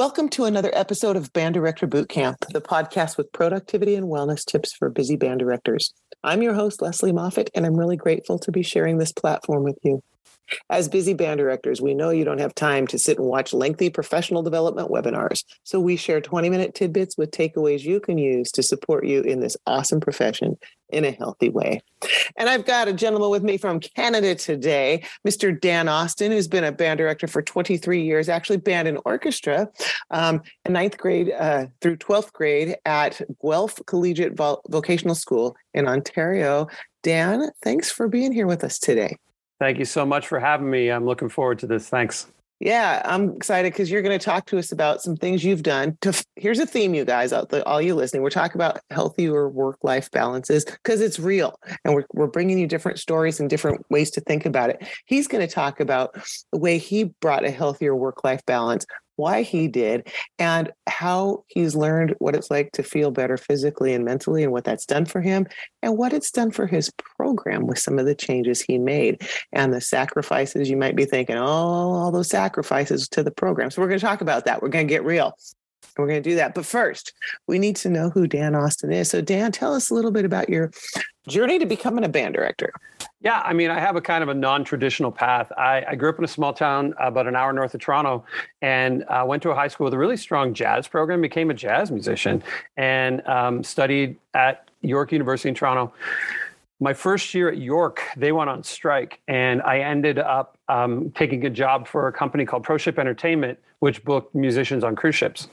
Welcome to another episode of Band Director Bootcamp, the podcast with productivity and wellness tips for busy band directors. I'm your host, Lesley Moffat, and I'm really grateful to be sharing this platform with you. As busy band directors, we know you don't have time to sit and watch lengthy professional development webinars. So we share 20 minute tidbits with takeaways you can use to support you in this awesome profession in a healthy way. And I've got a gentleman with me from Canada today, Mr. Dan Austin, who's been a band director for 23 years, actually band and orchestra, um, ninth grade uh, through 12th grade at Guelph Collegiate Vocational School in Ontario. Dan, thanks for being here with us today. Thank you so much for having me. I'm looking forward to this. Thanks. Yeah, I'm excited because you're going to talk to us about some things you've done. To, here's a theme, you guys, all you listening. We're talking about healthier work-life balances because it's real, and we're we're bringing you different stories and different ways to think about it. He's going to talk about the way he brought a healthier work-life balance why he did, and how he's learned what it's like to feel better physically and mentally, and what that's done for him, and what it's done for his program with some of the changes he made and the sacrifices you might be thinking, oh, all those sacrifices to the program. So we're going to talk about that. We're going to get real. We're going to do that. But first, we need to know who Dan Austin is. So, Dan, tell us a little bit about your journey to becoming a band director. Yeah, I mean, I have a kind of a non-traditional path. I, I grew up in a small town about an hour north of Toronto, and uh, went to a high school with a really strong jazz program. Became a jazz musician, and um, studied at York University in Toronto my first year at York, they went on strike, and I ended up um, taking a job for a company called ProShip Entertainment, which booked musicians on cruise ships.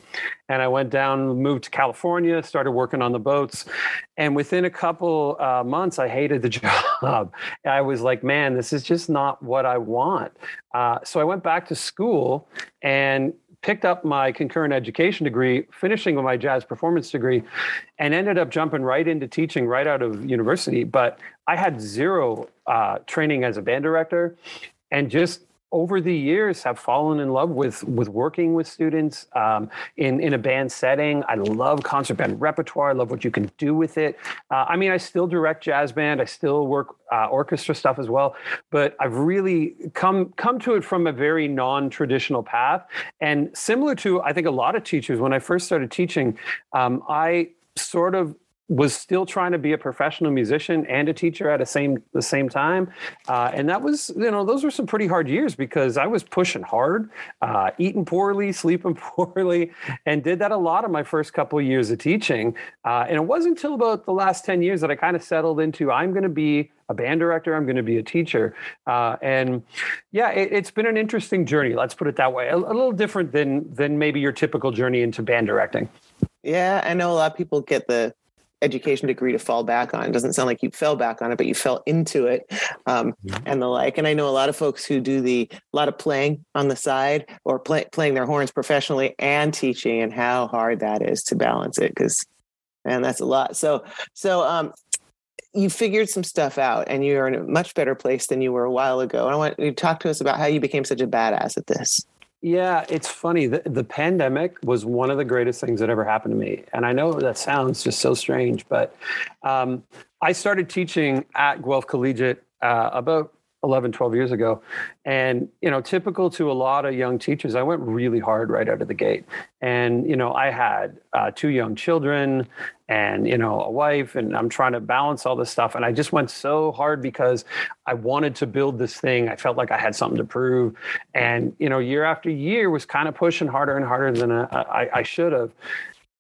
And I went down, moved to California, started working on the boats, and within a couple uh, months, I hated the job. I was like, "Man, this is just not what I want." Uh, so I went back to school and picked up my concurrent education degree, finishing with my jazz performance degree, and ended up jumping right into teaching right out of university. But I had zero uh, training as a band director and just over the years have fallen in love with with working with students um, in in a band setting. I love concert band repertoire. I love what you can do with it. Uh, I mean, I still direct jazz band. I still work uh, orchestra stuff as well. But I've really come come to it from a very non traditional path, and similar to I think a lot of teachers. When I first started teaching, um, I sort of was still trying to be a professional musician and a teacher at the same the same time, uh, and that was you know those were some pretty hard years because I was pushing hard, uh, eating poorly, sleeping poorly, and did that a lot of my first couple of years of teaching. Uh, and it wasn't until about the last ten years that I kind of settled into I'm going to be a band director. I'm going to be a teacher, uh, and yeah, it, has been an interesting journey. Let's put it that way. A, a little different than than maybe your typical journey into band directing. Yeah, I know a lot of people get the education degree to fall back on. It doesn't sound like you fell back on it, but you fell into it um, mm-hmm. and the like. And I know a lot of folks who do the a lot of playing on the side or play, playing their horns professionally and teaching, and how hard that is to balance it because, man, that's a lot. So, so um, you figured some stuff out, and you're in a much better place than you were a while ago. And I want you to talk to us about how you became such a badass at this. Yeah, it's funny. The, the pandemic was one of the greatest things that ever happened to me. And I know that sounds just so strange, but um, I started teaching at Guelph Collegiate uh, about 11 12 years ago and you know typical to a lot of young teachers i went really hard right out of the gate and you know i had uh, two young children and you know a wife and i'm trying to balance all this stuff and i just went so hard because i wanted to build this thing i felt like i had something to prove and you know year after year was kind of pushing harder and harder than I, I, should have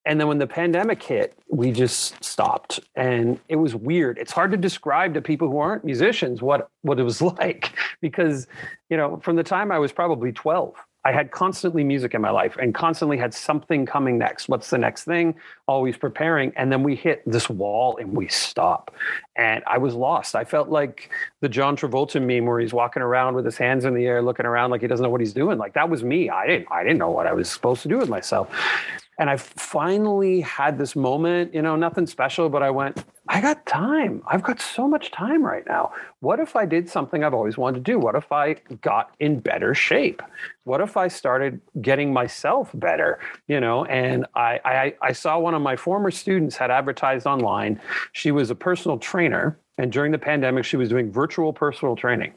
and then when the pandemic hit, we just stopped. And it was weird. It's hard to describe to people who aren't musicians what, what it was like because, you know, from the time I was probably 12, I had constantly music in my life and constantly had something coming next. What's the next thing? Always preparing. And then we hit this wall and we stop. And I was lost. I felt like the John Travolta meme where he's walking around with his hands in the air, looking around like he doesn't know what he's doing. Like that was me. I didn't I didn't know what I was supposed to do with myself. And I finally had this moment, you know, nothing special, but I went, I got time. I've got so much time right now. what if I did something I've always wanted to do? What if I got in better shape? What if I started getting myself better? You know, and I, I, I saw one of my former students had advertised online. She was a personal trainer, and during the pandemic, she was doing virtual personal training.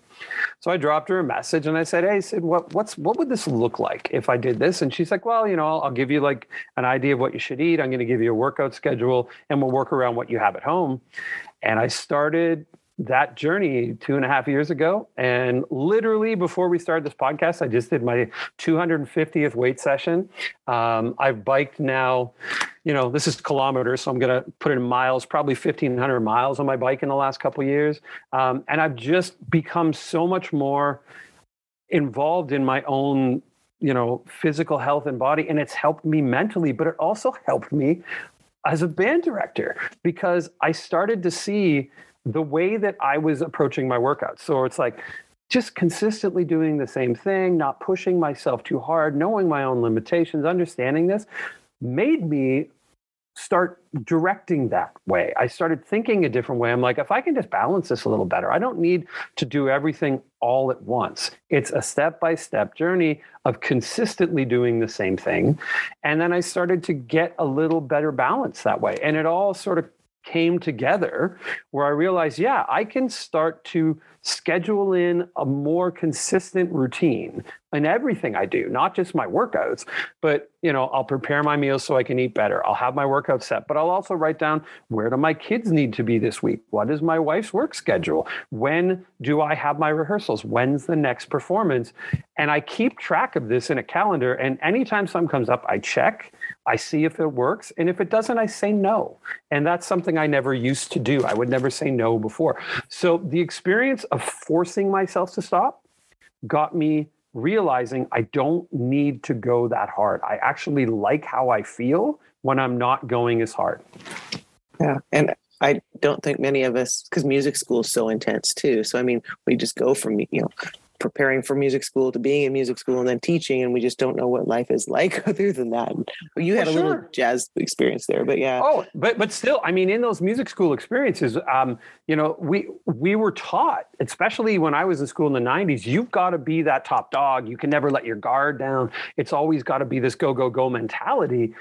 So I dropped her a message and I said, "Hey, said what what's what would this look like if I did this?" And she's like, "Well, you know, I'll, I'll give you like an idea of what you should eat. I'm going to give you a workout schedule, and we'll work around what you have at home." And I started that journey two and a half years ago. And literally before we started this podcast, I just did my 250th weight session. Um, I've biked now, you know, this is kilometers, so I'm going to put in miles, probably 1,500 miles on my bike in the last couple years. Um, and I've just become so much more involved in my own you know physical health and body and it's helped me mentally but it also helped me as a band director because i started to see the way that I was approaching my workouts. So it's like just consistently doing the same thing, not pushing myself too hard, knowing my own limitations, understanding this made me start directing that way. I started thinking a different way. I'm like, if I can just balance this a little better, I don't need to do everything all at once. It's a step by step journey of consistently doing the same thing. And then I started to get a little better balance that way. And it all sort of came together where I realized, yeah, I can start to schedule in a more consistent routine in everything I do, not just my workouts, but you know, I'll prepare my meals so I can eat better. I'll have my workout set, but I'll also write down where do my kids need to be this week? What is my wife's work schedule? When do I have my rehearsals? When's the next performance? And I keep track of this in a calendar and anytime something comes up, I check I see if it works. And if it doesn't, I say no. And that's something I never used to do. I would never say no before. So the experience of forcing myself to stop got me realizing I don't need to go that hard. I actually like how I feel when I'm not going as hard. Yeah. And I don't think many of us, because music school is so intense too. So, I mean, we just go from, you know, preparing for music school to being in music school and then teaching and we just don't know what life is like other than that. You had a sure. little jazz experience there but yeah. Oh but but still i mean in those music school experiences um, you know we we were taught especially when i was in school in the 90s you've got to be that top dog. You can never let your guard down. It's always got to be this go go go mentality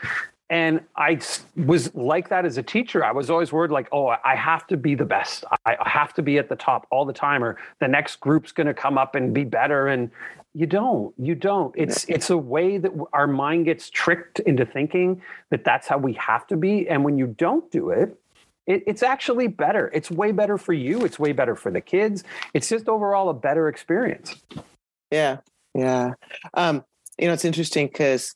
and I was like that as a teacher. I was always worried, like, oh, I have to be the best. I have to be at the top all the time, or the next group's going to come up and be better. And you don't. You don't. It's it's a way that our mind gets tricked into thinking that that's how we have to be. And when you don't do it, it it's actually better. It's way better for you. It's way better for the kids. It's just overall a better experience. Yeah, yeah. Um, you know, it's interesting because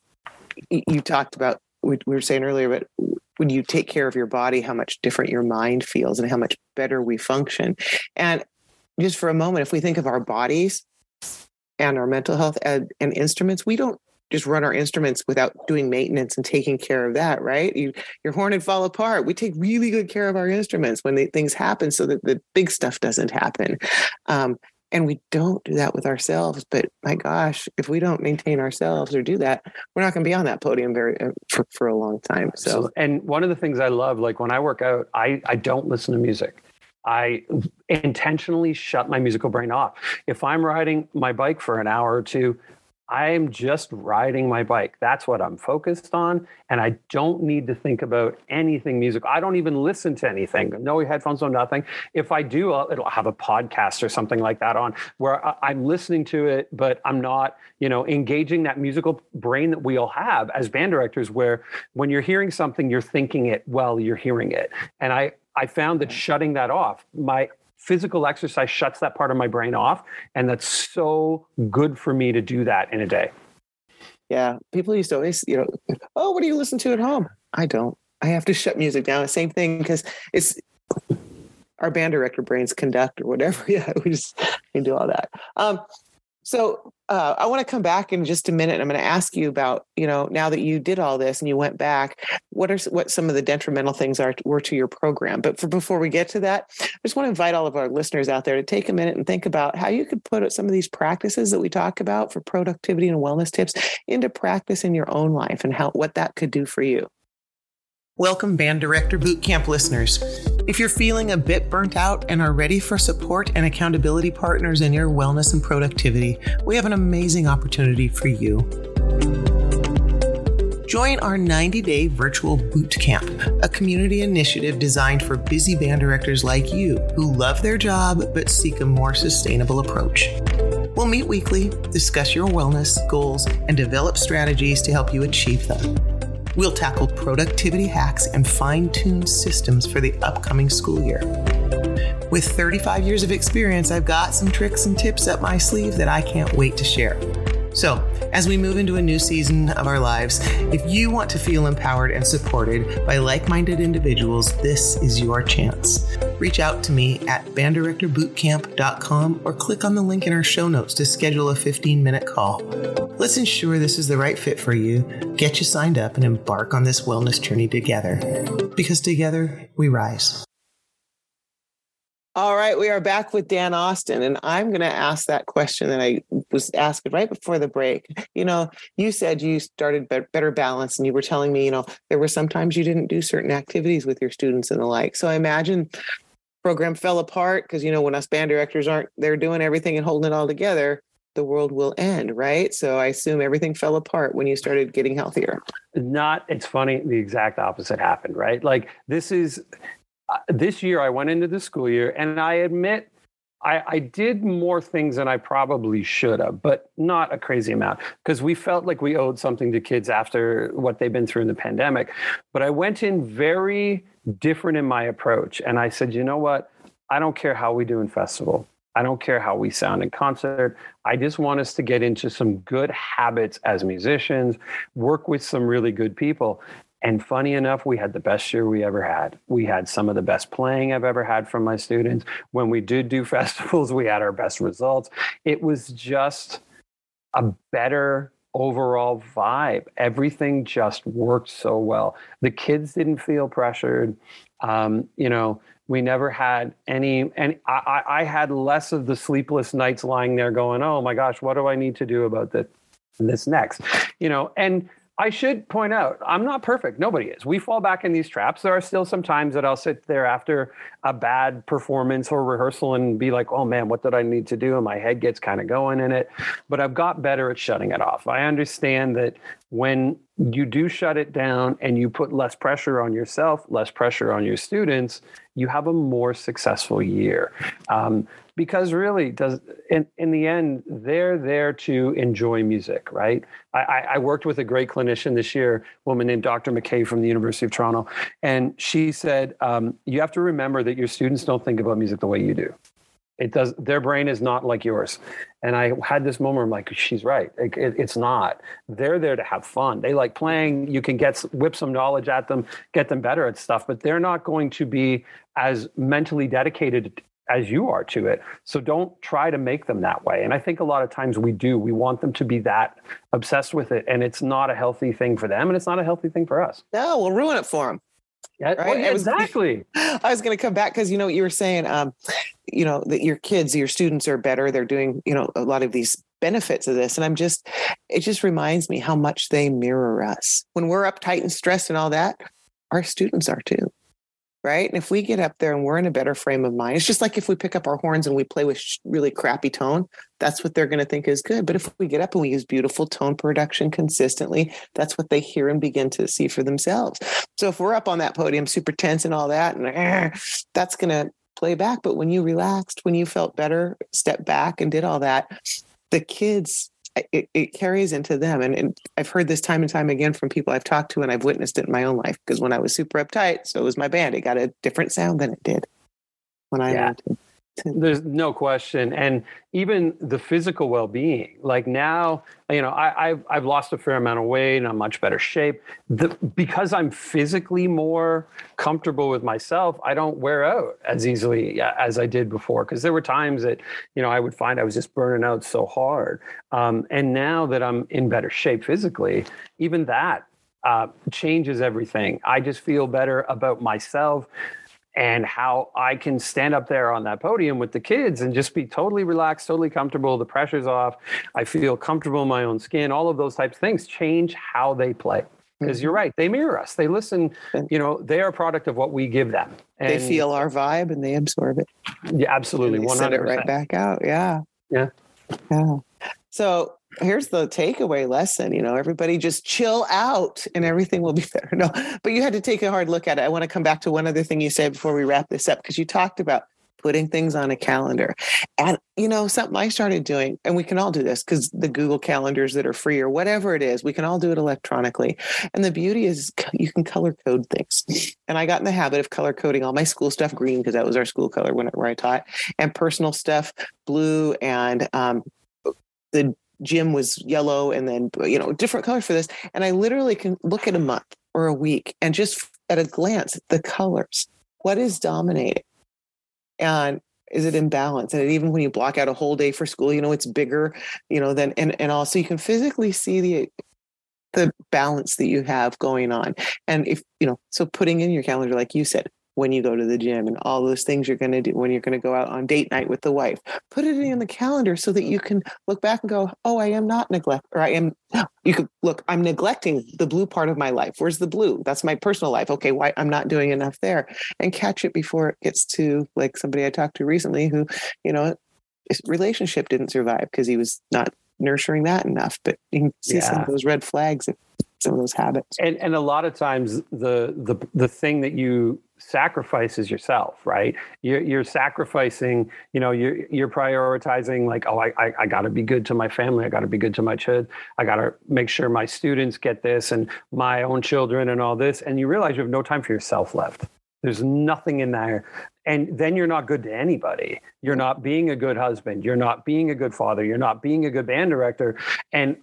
you talked about we, we were saying earlier, but when you take care of your body, how much different your mind feels and how much better we function. And just for a moment, if we think of our bodies and our mental health and, and instruments, we don't just run our instruments without doing maintenance and taking care of that, right? You, your horn would fall apart. We take really good care of our instruments when they, things happen so that the big stuff doesn't happen. Um, and we don't do that with ourselves but my gosh if we don't maintain ourselves or do that we're not going to be on that podium very uh, for, for a long time so and one of the things i love like when i work out i i don't listen to music I intentionally shut my musical brain off. If I'm riding my bike for an hour or two, I'm just riding my bike. That's what I'm focused on. And I don't need to think about anything musical. I don't even listen to anything. No headphones, no nothing. If I do, I'll, it'll have a podcast or something like that on where I, I'm listening to it, but I'm not, you know, engaging that musical brain that we all have as band directors, where when you're hearing something, you're thinking it while you're hearing it. And I, I found that shutting that off, my physical exercise shuts that part of my brain off. And that's so good for me to do that in a day. Yeah. People used to always, you know, oh, what do you listen to at home? I don't. I have to shut music down. Same thing because it's our band director brains conduct or whatever. Yeah, we just can do all that. Um, so uh, I want to come back in just a minute. I'm going to ask you about, you know, now that you did all this and you went back, what are what some of the detrimental things are were to your program? But for before we get to that, I just want to invite all of our listeners out there to take a minute and think about how you could put some of these practices that we talk about for productivity and wellness tips into practice in your own life and how what that could do for you. Welcome, Band Director Bootcamp listeners. If you're feeling a bit burnt out and are ready for support and accountability partners in your wellness and productivity, we have an amazing opportunity for you. Join our 90 day virtual boot camp, a community initiative designed for busy band directors like you who love their job but seek a more sustainable approach. We'll meet weekly, discuss your wellness goals, and develop strategies to help you achieve them. We'll tackle productivity hacks and fine tune systems for the upcoming school year. With 35 years of experience, I've got some tricks and tips up my sleeve that I can't wait to share. So, as we move into a new season of our lives, if you want to feel empowered and supported by like minded individuals, this is your chance. Reach out to me at banddirectorbootcamp.com or click on the link in our show notes to schedule a 15 minute call. Let's ensure this is the right fit for you, get you signed up, and embark on this wellness journey together. Because together we rise. All right, we are back with Dan Austin, and I'm going to ask that question that I was asking right before the break. You know, you said you started Better Balance, and you were telling me, you know, there were sometimes you didn't do certain activities with your students and the like. So I imagine program fell apart because you know when us band directors aren't they're doing everything and holding it all together the world will end right so i assume everything fell apart when you started getting healthier not it's funny the exact opposite happened right like this is Uh, this year I went into the school year and I admit I, I, did more things than I probably should have, but not a crazy amount because we felt like we owed something to kids after what they've been through in the pandemic. But I went in very different in my approach. And I said, you know what? I don't care how we do in festival. I don't care how we sound in concert. I just want us to get into some good habits as musicians, work with some really good people. And funny enough, we had the best year we ever had. We had some of the best playing I've ever had from my students. When we did do festivals, we had our best results. It was just a better overall vibe. Everything just worked so well. The kids didn't feel pressured. Um, you know, we never had any, and I, I had less of the sleepless nights lying there going, oh my gosh, what do I need to do about this, this next? You know, and I should point out, I'm not perfect. Nobody is. We fall back in these traps. There are still some times that I'll sit there after a bad performance or rehearsal and be like, oh man, what did I need to do? And my head gets kind of going in it. But I've got better at shutting it off. I understand that when you do shut it down and you put less pressure on yourself, less pressure on your students, you have a more successful year. Um, because really does in, in the end they're there to enjoy music right I, I worked with a great clinician this year woman named dr mckay from the university of toronto and she said um, you have to remember that your students don't think about music the way you do it does their brain is not like yours and i had this moment i'm like she's right it, it, it's not they're there to have fun they like playing you can get whip some knowledge at them get them better at stuff but they're not going to be as mentally dedicated as you are to it. So don't try to make them that way. And I think a lot of times we do. We want them to be that obsessed with it, and it's not a healthy thing for them, and it's not a healthy thing for us. No, we'll ruin it for them. Yeah, right? well, exactly. I was going to come back because you know what you were saying. Um, you know that your kids, your students are better. They're doing you know a lot of these benefits of this, and I'm just it just reminds me how much they mirror us when we're uptight and stressed and all that. Our students are too right? And if we get up there and we're in a better frame of mind, it's just like if we pick up our horns and we play with really crappy tone, that's what they're going to think is good. But if we get up and we use beautiful tone production consistently, that's what they hear and begin to see for themselves. So if we're up on that podium, super tense and all that, and that's going to play back. But when you relaxed, when you felt better, stepped back and did all that, the kids it, it carries into them. And, and, I've heard this time and time again from people I've talked to, and I've witnessed it in my own life. Because when I was super uptight, so it was my band. It got a different sound than it did when I yeah. There's no question, and even the physical well-being. Like now, you know, I, have I've lost a fair amount of weight, and I'm much better shape. The, because I'm physically more comfortable with myself, I don't wear out as easily as I did before. Because there were times that, you know, I would find I was just burning out so hard. Um, and now that I'm in better shape physically, even that uh, changes everything. I just feel better about myself and how I can stand up there on that podium with the kids and just be totally relaxed, totally comfortable. The pressure's off. I feel comfortable in my own skin. All of those types of things change how they play. because mm-hmm. you're right they mirror us they listen you know they are a product of what we give them and they feel our vibe and they absorb it yeah absolutely One hundred right back out yeah yeah yeah so here's the takeaway lesson you know everybody just chill out and everything will be better no but you had to take a hard look at it i want to come back to one other thing you said before we wrap this up because you talked about putting things on a calendar. And, you know, something I started doing, and we can all do this because the Google calendars that are free or whatever it is, we can all do it electronically. And the beauty is you can color code things. And I got in the habit of color coding all my school stuff green because that was our school color when, where I taught, and personal stuff blue and um, the gym was yellow and then you know different colors for this. And i literally can look at a month or a week and just at a glance the colors. What is dominating? And is it in balance and even when you block out a whole day for school you know it's bigger you know then and, and also you can physically see the the balance that you have going on. And if you know so putting in your calendar like you said when you go to the gym and all those things you're going to do when you're going to go out on date night with the wife. Put it in the calendar so that you can look back and go, "Oh, I am not neglect or I am you could look, I'm neglecting the blue part of my life. Where's the blue? That's my personal life. Okay, why I'm not doing enough there." And catch it before it gets to like somebody I talked to recently who, you know, his relationship didn't survive because he was not nurturing that enough. But you can see yeah. some of those red flags some of those habits. And and a lot of times the the the thing that you sacrifice is yourself, right? You're you're sacrificing, you know, you're you're prioritizing like, oh, I I, I got to be good to my family, I got to be good to my kids, I got to make sure my students get this, and my own children, and all this, and you realize you have no time for yourself left. There's nothing in there. And then you're not good to anybody. You're not being a good husband. You're not being a good father. You're not being a good band director. And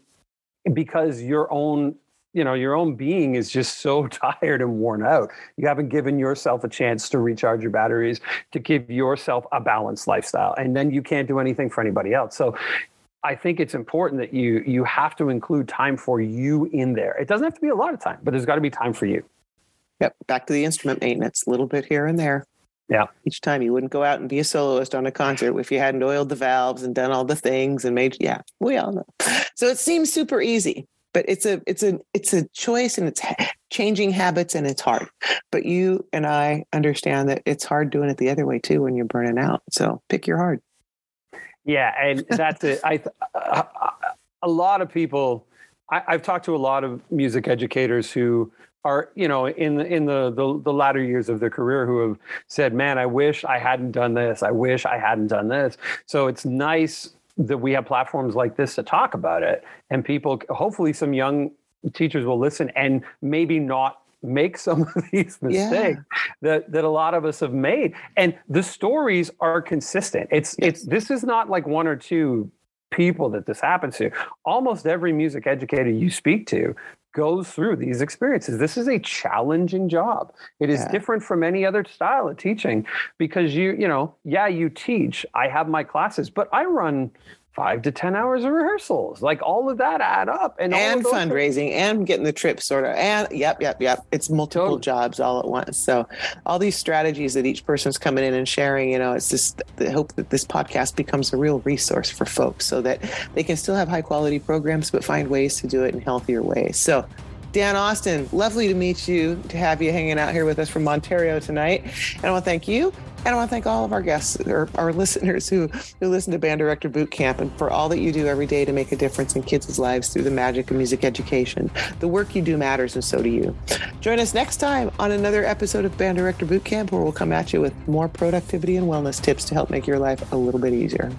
because your own you know your own being is just so tired and worn out you haven't given yourself a chance to recharge your batteries to give yourself a balanced lifestyle and then you can't do anything for anybody else so I think it's important that you you have to include time for you in there. It doesn't have to be a lot of time, but there's got to be time for you. Yep. Back to the instrument maintenance, a little bit here and there. Yeah. Each time you wouldn't go out and be a soloist on a concert if you hadn't oiled the valves and done all the things and made yeah, we all know. So it seems super easy but it's a it's a it's a choice and it's changing habits and it's hard. But you and i understand that it's hard doing it the other way too when you're burning out. So pick your hard. Yeah and that's it. I a lot of people I, i've talked to a lot of music educators who are you know in the in the, the, the latter years of their career who have said man i wish i hadn't done this. I wish i hadn't done this. So it's nice that we have platforms like this to talk about it. And people hopefully some young teachers will listen and maybe not make some of these mistakes yeah. that that a lot of us have made. And the stories are consistent. It's it's this is not like one or two people that this happens to. Almost every music educator you speak to goes through these experiences. This is a challenging job. It is yeah. different from any other style of teaching because you, you know, yeah, you teach. I have my classes, but I run five to 10 hours of rehearsals. Like all of that add up. And, and fundraising and getting the trip sort of. And yep, yep, yep. It's multiple totally. jobs all at once. So all these strategies that each person's coming in and sharing, you know, it's just the hope that this podcast becomes a real resource for folks so that they can still have high quality programs, but find ways to do it in healthier ways. So Dan Austin, lovely to meet you, to have you hanging out here with us from Ontario tonight. And I want to thank you. And I want to thank all of our guests or our listeners who, who listen to Band Director Boot Camp and for all that you do every day to make a difference in kids' lives through the magic of music education. The work you do matters, and so do you. Join us next time on another episode of Band Director Boot Camp, where we'll come at you with more productivity and wellness tips to help make your life a little bit easier.